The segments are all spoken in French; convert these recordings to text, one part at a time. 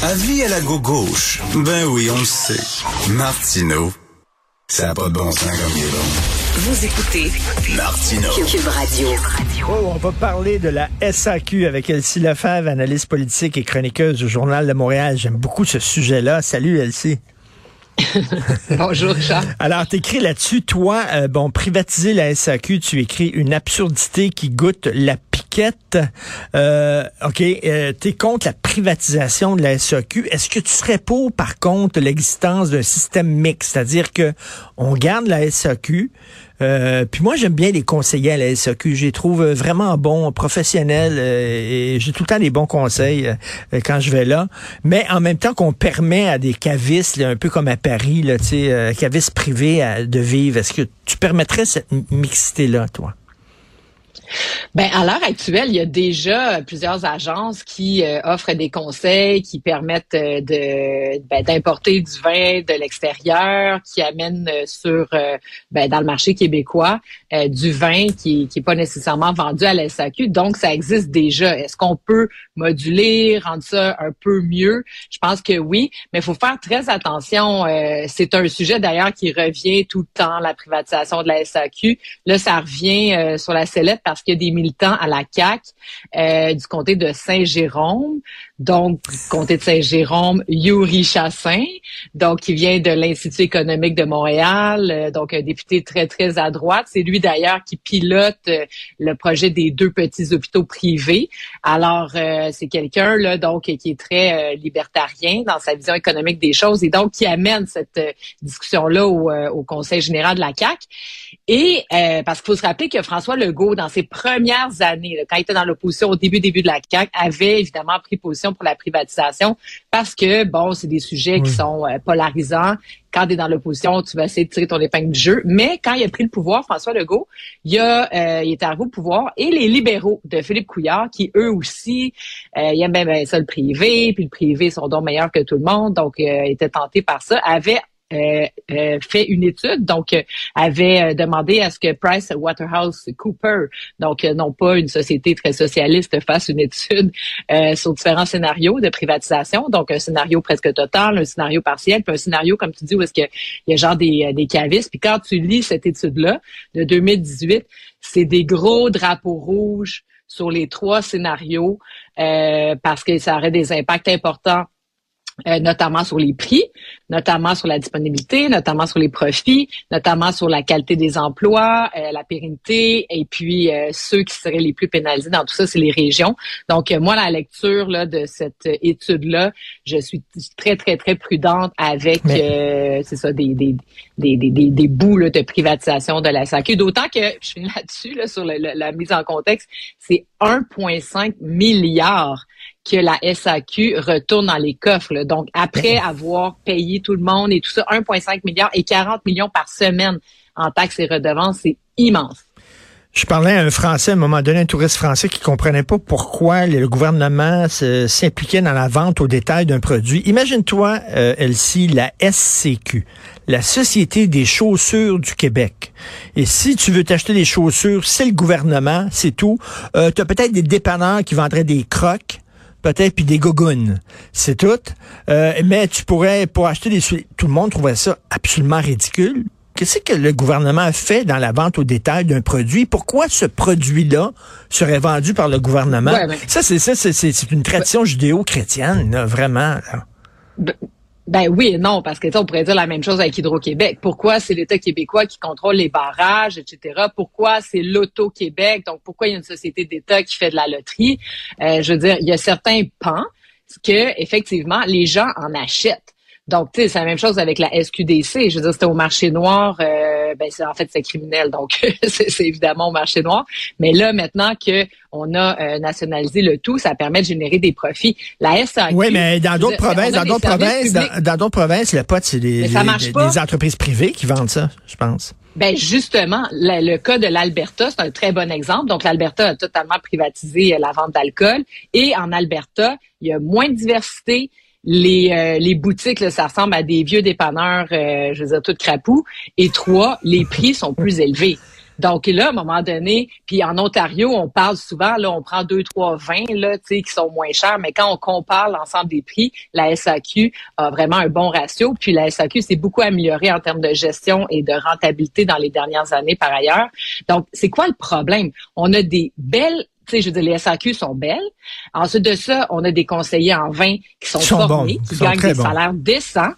Avis à la gauche. Ben oui, on le sait. Martineau, ça n'a pas de bon sens comme il est bon. Vous écoutez Martineau. Cube Radio. Oh, on va parler de la SAQ avec Elsie Lefebvre, analyste politique et chroniqueuse du Journal de Montréal. J'aime beaucoup ce sujet-là. Salut Elsie. Bonjour, Richard. Alors, t'écris là-dessus, toi, euh, bon, privatiser la SAQ, tu écris une absurdité qui goûte la Euh, OK, euh, t'es contre la privatisation de la SAQ. Est-ce que tu serais pour, par contre, l'existence d'un système mixte, c'est-à-dire que on garde la SAQ, euh, puis moi, j'aime bien les conseillers à la SAQ. Je les trouve vraiment bons, professionnels, euh, et j'ai tout le temps des bons conseils euh, quand je vais là. Mais en même temps qu'on permet à des cavistes, là, un peu comme à Paris, là, euh, cavistes privés, de vivre, est-ce que tu permettrais cette mixité-là, toi? Ben à l'heure actuelle, il y a déjà plusieurs agences qui euh, offrent des conseils, qui permettent euh, ben, d'importer du vin de l'extérieur, qui amènent euh, sur ben, dans le marché québécois du vin qui qui est pas nécessairement vendu à la SAQ. Donc ça existe déjà. Est-ce qu'on peut moduler, rendre ça un peu mieux? Je pense que oui, mais il faut faire très attention. C'est un sujet d'ailleurs qui revient tout le temps la privatisation de la SAQ. Là, ça revient sur la sellette parce qu'il y a des militants à la CAC euh, du comté de Saint-Jérôme, donc comté de Saint-Jérôme, Yuri Chassin, donc qui vient de l'Institut économique de Montréal, euh, donc un député très très à droite. C'est lui d'ailleurs qui pilote euh, le projet des deux petits hôpitaux privés. Alors c'est quelqu'un là donc qui est très libertarien dans sa vision économique des choses et donc qui amène cette discussion là au, au Conseil général de la CAC. Et parce qu'il faut se rappeler que François Legault dans ses premières années, quand il était dans l'opposition au début début de la CAQ, avait évidemment pris position pour la privatisation parce que, bon, c'est des sujets qui sont euh, polarisants. Quand tu es dans l'opposition, tu vas essayer de tirer ton épingle du jeu. Mais quand il a pris le pouvoir, François Legault, il, a, euh, il est arrivé au pouvoir et les libéraux de Philippe Couillard, qui eux aussi, euh, ils aiment bien, ça le privé, puis le privé sont donc meilleurs que tout le monde, donc euh, étaient tentés par ça, avaient fait une étude, donc euh, avait demandé à ce que Price Waterhouse Cooper, donc non pas une société très socialiste, fasse une étude sur différents scénarios de privatisation, donc un scénario presque total, un scénario partiel, puis un scénario comme tu dis où est-ce qu'il y a genre des, des cavistes. Puis quand tu lis cette étude-là de 2018, c'est des gros drapeaux rouges sur les trois scénarios parce que ça aurait des impacts importants euh, notamment sur les prix, notamment sur la disponibilité, notamment sur les profits, notamment sur la qualité des emplois, euh, la pérennité, et puis euh, ceux qui seraient les plus pénalisés dans tout ça, c'est les régions. Donc moi, la lecture là, de cette étude-là, je suis très, très, très prudente avec c'est ça, des, des, des, des, des bouts de privatisation de la SAQ. D'autant que, je suis là-dessus, là, sur la mise en contexte, c'est 1,5 milliard que la SAQ retourne dans les coffres. Donc, après avoir payé tout le monde et tout ça, 1,5 milliard et 40 millions par semaine en taxes et redevances, c'est immense. Je parlais à un Français, à un moment donné, un touriste français qui comprenait pas pourquoi le gouvernement s'impliquait dans la vente au détail d'un produit. Imagine-toi, euh, Elsie, la SCQ, la Société des chaussures du Québec. Et si tu veux t'acheter des chaussures, c'est le gouvernement, c'est tout. Euh, tu as peut-être des dépanneurs qui vendraient des crocs peut-être, puis des gogounes. C'est tout. Euh, mais tu pourrais, pour acheter des tout le monde trouvait ça absolument ridicule. Qu'est-ce que le gouvernement a fait dans la vente au détail d'un produit? Pourquoi ce produit-là serait vendu par le gouvernement? Ça, c'est ça, c'est une tradition judéo-chrétienne, vraiment. Ben, ben oui et non, parce que on pourrait dire la même chose avec Hydro-Québec. Pourquoi c'est l'État québécois qui contrôle les barrages, etc. Pourquoi c'est l'Auto-Québec? Donc, pourquoi il y a une société d'État qui fait de la loterie? Euh, je veux dire, il y a certains pans que, effectivement, les gens en achètent. Donc, tu sais, c'est la même chose avec la SQDC. Je veux dire, c'était au marché noir. Euh, ben, c'est en fait c'est criminel, donc c'est évidemment au marché noir. Mais là, maintenant que on a euh, nationalisé le tout, ça permet de générer des profits. La SAQ. Oui, mais dans d'autres provinces, dans d'autres provinces, dans, d'autres provinces, le pot, c'est des, des, entreprises privées qui vendent ça, je pense. Ben justement, le, cas de l'Alberta, c'est un très bon exemple. Donc l'Alberta a totalement privatisé euh, la vente d'alcool et en Alberta, il y a moins de diversité, les, euh, les boutiques, ça ressemble à des vieux dépanneurs, euh, je veux dire, tout crapou. Et trois, les prix sont plus élevés. Donc là, à un moment donné, puis en Ontario, on parle souvent, là, on prend deux, trois vins, là, tu sais, qui sont moins chers, mais quand on compare l'ensemble des prix, la SAQ a vraiment un bon ratio. Puis la SAQ s'est beaucoup améliorée en termes de gestion et de rentabilité dans les dernières années par ailleurs. Donc, c'est quoi le problème? On a des belles sais, je veux dire, les SAQ sont belles. Ensuite de ça, on a des conseillers en vin qui sont, formés, qui gagnent des salaires décents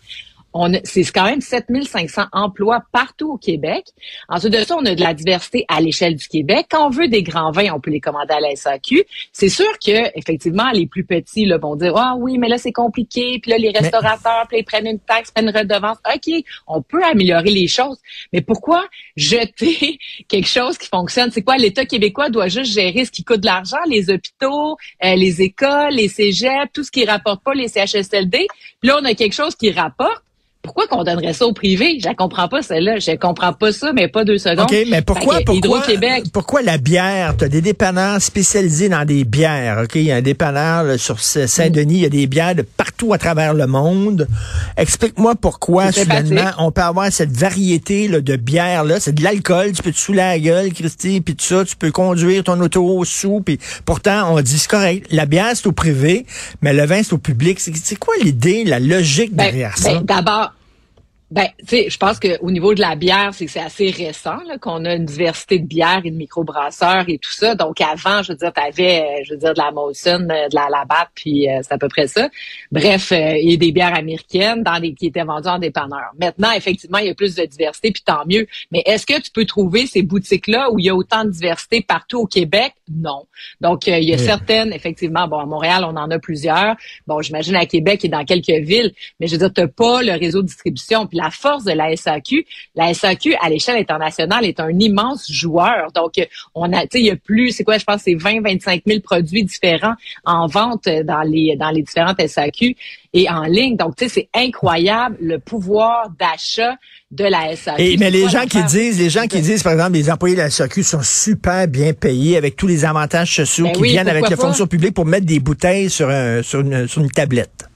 c'est quand même 7500 emplois partout au Québec. Ensuite de ça, on a de la diversité à l'échelle du Québec. Quand on veut des grands vins, on peut les commander à la SAQ. C'est sûr que effectivement, les plus petits là, vont dire ah oui, mais là c'est compliqué. Puis là, les restaurateurs, puis ils prennent une taxe, prennent une redevance. Ok, on peut améliorer les choses, mais pourquoi jeter quelque chose qui fonctionne? C'est quoi? L'État québécois doit juste gérer ce qui coûte de l'argent, les hôpitaux, euh, les écoles, les cégeps, tout ce qui rapporte pas les CHSLD. Puis là, on a quelque chose qui rapporte pourquoi qu'on donnerait ça au privé? Je ne comprends pas celle-là. Je comprends pas ça, mais pas deux secondes. OK, mais pourquoi, pourquoi, pourquoi la bière? Tu as des dépanneurs spécialisés dans des bières. OK, il y a un dépanneur sur Saint-Denis, il y a des bières de partout à travers le monde. Explique-moi pourquoi, soudainement, on peut avoir cette variété là, de bières. là C'est de l'alcool, tu peux te saouler la gueule, Christy, puis tout ça. Tu peux conduire ton auto sous, puis pourtant, on dit c'est correct. La bière, c'est au privé, mais le vin, c'est au public. C'est quoi l'idée, la logique ben, derrière ben, ça? D'abord, ben, tu sais, je pense qu'au niveau de la bière, c'est assez récent qu'on a une diversité de bières et de microbrasseurs et tout ça. Donc avant, je veux dire, tu avais, euh, je veux dire, de la Molson, euh, de la Labatt, puis euh, c'est à peu près ça. Bref, il y a des bières américaines dans des qui étaient vendues en dépanneur. Maintenant, effectivement, il y a plus de diversité, puis tant mieux. Mais est-ce que tu peux trouver ces boutiques-là où il y a autant de diversité partout au Québec? Non. Donc, il y a certaines, effectivement, bon, à Montréal, on en a plusieurs. Bon, j'imagine à Québec et dans quelques villes, mais je veux dire, tu pas le réseau de distribution. Puis la force de la SAQ, la SAQ à l'échelle internationale est un immense joueur. Donc, on a, tu sais, il y a plus, c'est quoi, je pense, c'est 20, 25 000 produits différents en vente dans les dans les différentes SAQ et en ligne. Donc, tu sais, c'est incroyable le pouvoir d'achat de la SAQ. Et, mais les gens qui disent, les gens qui disent, par exemple, les employés de la SAQ sont super bien payés avec tous les avantages sociaux ben qui viennent avec la fonction publique pour mettre des bouteilles sur, sur, une, sur une tablette.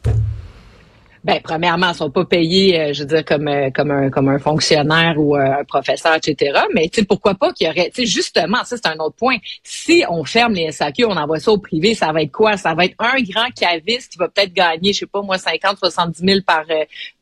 Ben, premièrement, ils sont pas payés, euh, je veux dire, comme euh, comme un comme un fonctionnaire ou euh, un professeur, etc. Mais tu sais, pourquoi pas qu'il y aurait, tu sais, justement, ça c'est un autre point. Si on ferme les SAQ, on envoie ça au privé, ça va être quoi? Ça va être un grand caviste qui va peut-être gagner, je sais pas moi, 50, 70 000 par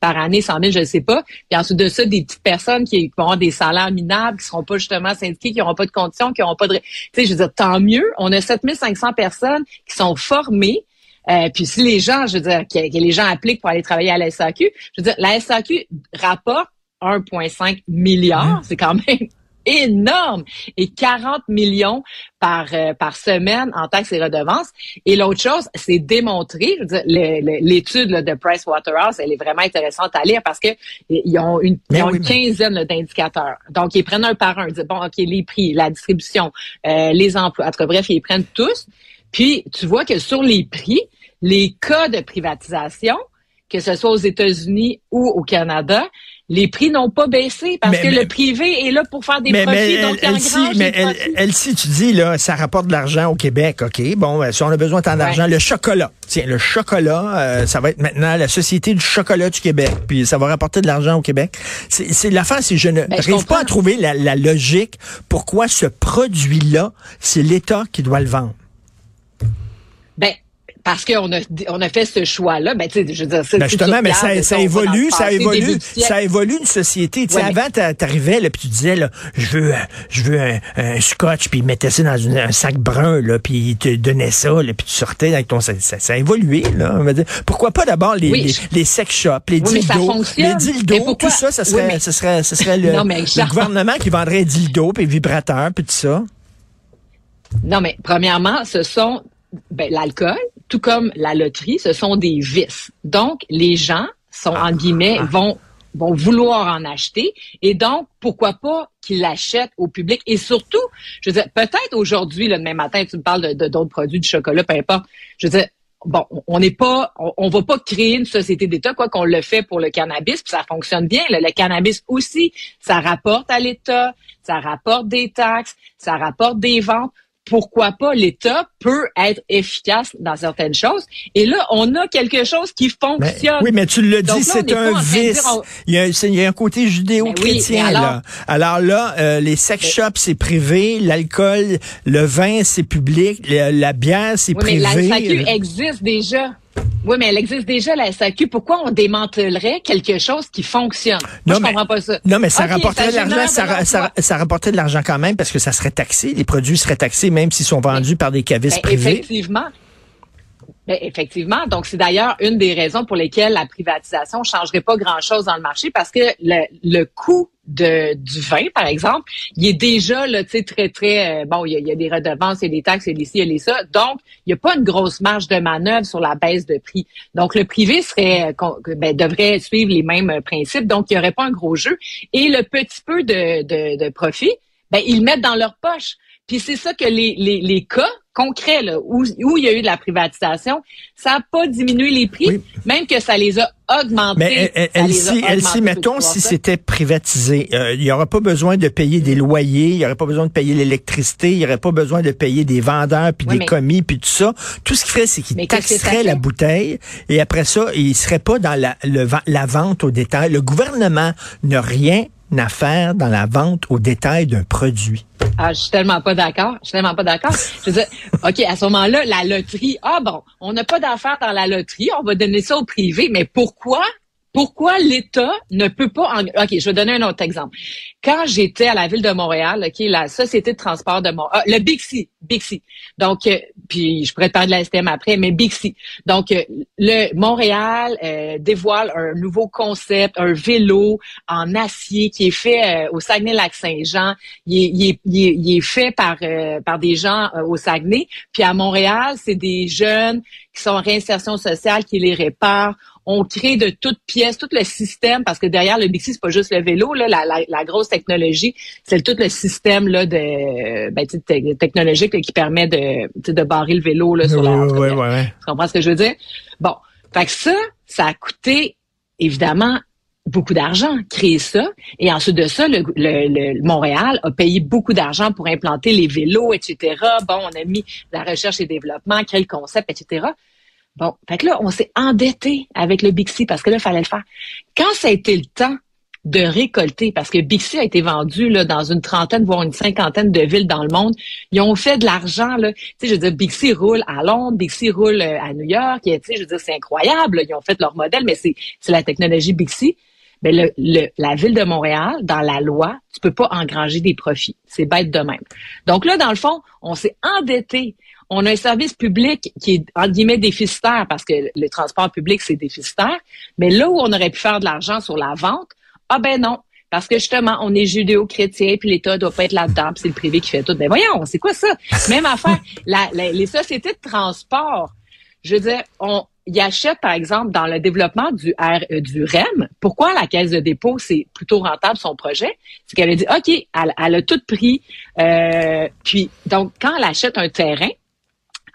par année, 100 000, je sais pas. Puis ensuite de ça, des petites personnes qui vont avoir des salaires minables, qui seront pas justement syndiqués, qui n'auront pas de conditions, qui n'auront pas de, tu sais, je veux dire, tant mieux. On a 7500 personnes qui sont formées euh, puis si les gens, je veux dire, que, les gens appliquent pour aller travailler à la SAQ, je veux dire, la SAQ rapporte 1,5 milliard, mmh. c'est quand même énorme et 40 millions par euh, par semaine en taxes et redevances. Et l'autre chose, c'est démontré. Je veux dire, l'étude de Price Waterhouse, elle est vraiment intéressante à lire parce que ils ont une, ils ont une quinzaine d'indicateurs. Donc ils prennent un par un. Ils disent bon, ok, les prix, la distribution, euh, les emplois. En tout cas, bref, ils prennent tous. Puis tu vois que sur les prix, les cas de privatisation, que ce soit aux États-Unis ou au Canada, les prix n'ont pas baissé parce que le privé est là pour faire des profits. Mais donc elle, mais elle, si tu dis là, ça rapporte de l'argent au Québec, ok. Bon, ben, si on a besoin de tant d'argent, le chocolat, tiens, le chocolat, euh, ça va être maintenant la société du chocolat du Québec, puis ça va rapporter de l'argent au Québec. C'est l'affaire, si je ne ben, pas à trouver la, la logique pourquoi ce produit-là, c'est l'État qui doit le vendre. Parce qu'on a on a fait ce choix-là, ben tu sais, je veux dire, ben justement, mais ça, ça évolue, ça évolue, ça évolue une société. Tu sais, avant, t'arrivais là, puis tu disais là, je veux, je veux un, scotch, puis ils mettaient ça dans un sac brun là, puis ils te donnaient ça, là, puis tu sortais avec ton, ça, ça, a évolué là. On va dire, pourquoi pas d'abord les, les, sex shops, les dildos, les dildos, tout ça, ça serait, ce serait, ce serait le, le gouvernement qui vendrait dildos puis vibrateurs puis tout ça. Non, mais premièrement, ce sont ben, l'alcool, tout comme la loterie, ce sont des vices. Donc, les gens sont, en guillemets, ah. vont vont vouloir en acheter. Et donc pourquoi pas qu'ils l'achètent au public? Et surtout je veux dire peut-être aujourd'hui le demain matin tu me parles de d'autres produits du chocolat peu importe. Je veux dire bon on n'est pas on, on, va pas créer une société d'État quoi qu'on le fait pour le cannabis puis ça fonctionne bien le cannabis aussi ça rapporte à l'État ça rapporte des taxes ça rapporte des ventes pourquoi pas l'État peut être efficace dans certaines choses. Et là, on a quelque chose qui fonctionne. oui, mais tu le dis, c'est un vice. il, y a, il, y a, un côté judéo-chrétien là. Alors là, euh, les sex shops, c'est privé, l'alcool, le vin, c'est public, la, bière, c'est privé. Mais la SAQ existe déjà. Oui, mais elle existe déjà, la SAQ. Pourquoi on démantèlerait quelque chose qui fonctionne? Moi, non, je mais, comprends pas ça. Non, mais ça rapporterait de l'argent, ça, ça, rapporterait de l'argent quand même parce que ça serait taxé. Les produits seraient taxés même s'ils sont vendus par des cavistes ben, privés. Effectivement. Ben, effectivement. Donc, c'est d'ailleurs une des raisons pour lesquelles la privatisation ne changerait pas grand-chose dans le marché parce que le, le coût de, du vin, par exemple, il est déjà là, très, très... Euh, bon, il y, a, des redevances, il y a des taxes, il y a des ci, il y a des ça. Donc, il n'y a pas une grosse marge de manœuvre sur la baisse de prix. Donc, le privé serait euh, ben, devrait suivre les mêmes euh, principes. Donc, il n'y aurait pas un gros jeu. Et le petit peu de, de, de profit, ben, ils le mettent dans leur poche. Puis c'est ça que les, les, les cas concret là, où, où il y a eu de la privatisation, ça n'a pas diminué les prix, même que ça les a augmentés. Mais Elsie, Elsie mettons si c'était privatisé, euh, il n'y aurait pas besoin de payer des loyers, il n'y aurait pas besoin de payer l'électricité, il n'y aurait pas besoin de payer des vendeurs, puis des commis, puis tout ça. Tout ce qu'il ferait, c'est qu'il taxerait la bouteille, et après ça, il ne serait pas dans la, le, la vente au détail. Le gouvernement n'a rien à faire dans la vente au détail d'un produit. Ah, je suis tellement pas d'accord. Je suis tellement pas d'accord. Je veux dire, OK, à ce moment-là, la loterie, ah bon, on n'a pas d'affaires dans la loterie, on va donner ça au privé, mais pourquoi pourquoi l'État ne peut pas... OK, je vais donner un autre exemple. Quand j'étais à la ville de Montréal, OK, la Société de transport de Montréal, ah, le Bixi, Bixi. Donc, euh, puis je pourrais te parler de la STM après, mais Bixi. Donc, euh, le Montréal euh, dévoile un nouveau concept, un vélo en acier qui est fait au Saguenay-Lac-Saint-Jean. Il est, il, est, fait par, par des gens au Saguenay. Puis à Montréal, c'est des jeunes qui sont en réinsertion sociale qui les réparent on crée de toutes pièces, tout le système, parce que derrière le Bixi, c'est pas juste le vélo, là, la, grosse technologie, c'est tout le système là, de ben, technologique qui permet de, de barrer le vélo là, sur la Tu comprends ce que je veux dire? Bon. Fait que ça, ça a coûté évidemment beaucoup d'argent, créer ça. Et ensuite de ça, le, le, Montréal a payé beaucoup d'argent pour implanter les vélos, etc. Bon, on a mis la recherche et développement, créer le concept, etc. Bon, fait que là, on s'est endetté avec le Bixi parce que là, il fallait le faire. Quand ça a été le temps de récolter, parce que Bixi a été vendu dans une trentaine, voire une cinquantaine de villes dans le monde. Ils ont fait de l'argent. Tu sais, je veux dire, Bixi roule à Londres, Bixi roule euh, à New York. Tu sais, je veux dire, c'est incroyable. Ils ont fait leur modèle, mais c'est la technologie Bixi. Mais le, la ville de Montréal, dans la loi, tu peux pas engranger des profits. C'est bête de même. Donc là, dans le fond, on s'est endetté on a un service public qui est, entre guillemets, déficitaire parce que le transport public, c'est déficitaire. Mais là où on aurait pu faire de l'argent sur la vente, ah ben non. Parce que justement, on est judéo-chrétien, puis l'État doit pas être là-dedans, puis c'est le privé qui fait tout. Ben voyons, c'est quoi ça? Même affaire, la, les sociétés de transport, je veux dire, on, y achète, par exemple, dans le développement du, R, euh, du REM, pourquoi la caisse de dépôt, c'est plutôt rentable son projet? C'est qu'elle a dit, OK, elle, elle a tout pris. Euh, puis, donc, quand elle achète un terrain,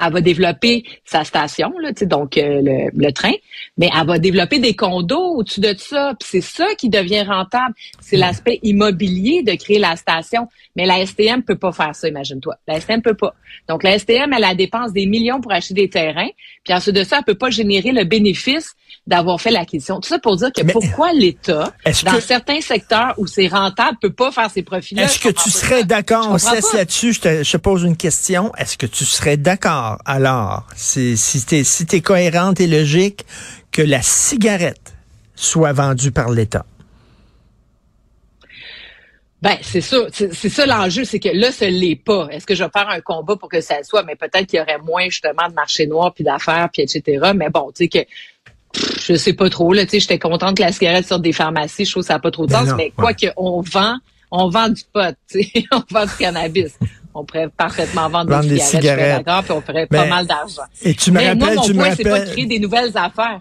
elle va développer sa station, là, donc euh, le, train, mais elle va développer des condos au-dessus de ça. Puis c'est ça qui devient rentable. C'est l'aspect immobilier de créer la station. Mais la STM peut pas faire ça, imagine-toi. La STM peut pas. Donc la STM, elle a dépense des millions pour acheter des terrains. Puis ensuite de ça, elle peut pas générer le bénéfice d'avoir fait l'acquisition. Tout ça pour dire que pourquoi l'État, dans certains secteurs où c'est rentable, peut pas faire ses profits-là? Est-ce que tu serais d'accord, on cesse là-dessus, je te, je pose une question. Est-ce que tu serais d'accord, alors, si, si tu es, si es cohérente et logique, que la cigarette soit vendue par l'État? Ben, c'est ça, c'est ça l'enjeu, c'est que là, ce l'est pas. Est-ce que je vais faire un combat pour que ça soit, mais peut-être qu'il y aurait moins justement de marché noir puis d'affaires puis etc. Mais bon, tu sais que je sais pas trop là, tu sais, j'étais contente que la cigarette sorte des pharmacies, je trouve que ça n'a pas trop de ben sens, mais quoi qu'on vend, on vend du pot, on vend du cannabis. On pourrait parfaitement vendre, des, cigarettes, puis on ferait pas mal d'argent. Et tu me rappelles, moi, tu me rappelles, pas de créer des nouvelles affaires.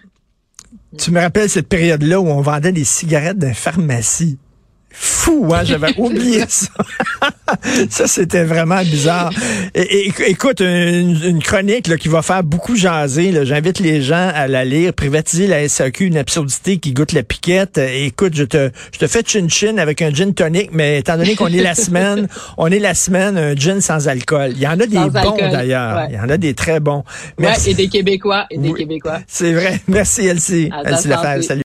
Tu me rappelles cette période-là où on vendait des cigarettes dans pharmacie. Fou, hein? J'avais oublié ça. ça, c'était vraiment bizarre. Et, écoute, une, chronique là, qui va faire beaucoup jaser. J'invite les gens à la lire. Privatiser la SAQ, une absurdité qui goûte la piquette. écoute, je te, je te fais chin-chin avec un gin tonic, mais étant donné qu'on est la semaine, on est la semaine, un gin sans alcool. Il y en a des bons d'ailleurs. Il y en a des très bons. Merci. et des Québécois. Et des Québécois. C'est vrai. Merci Elsie. Elsie Lefebvre. Salut.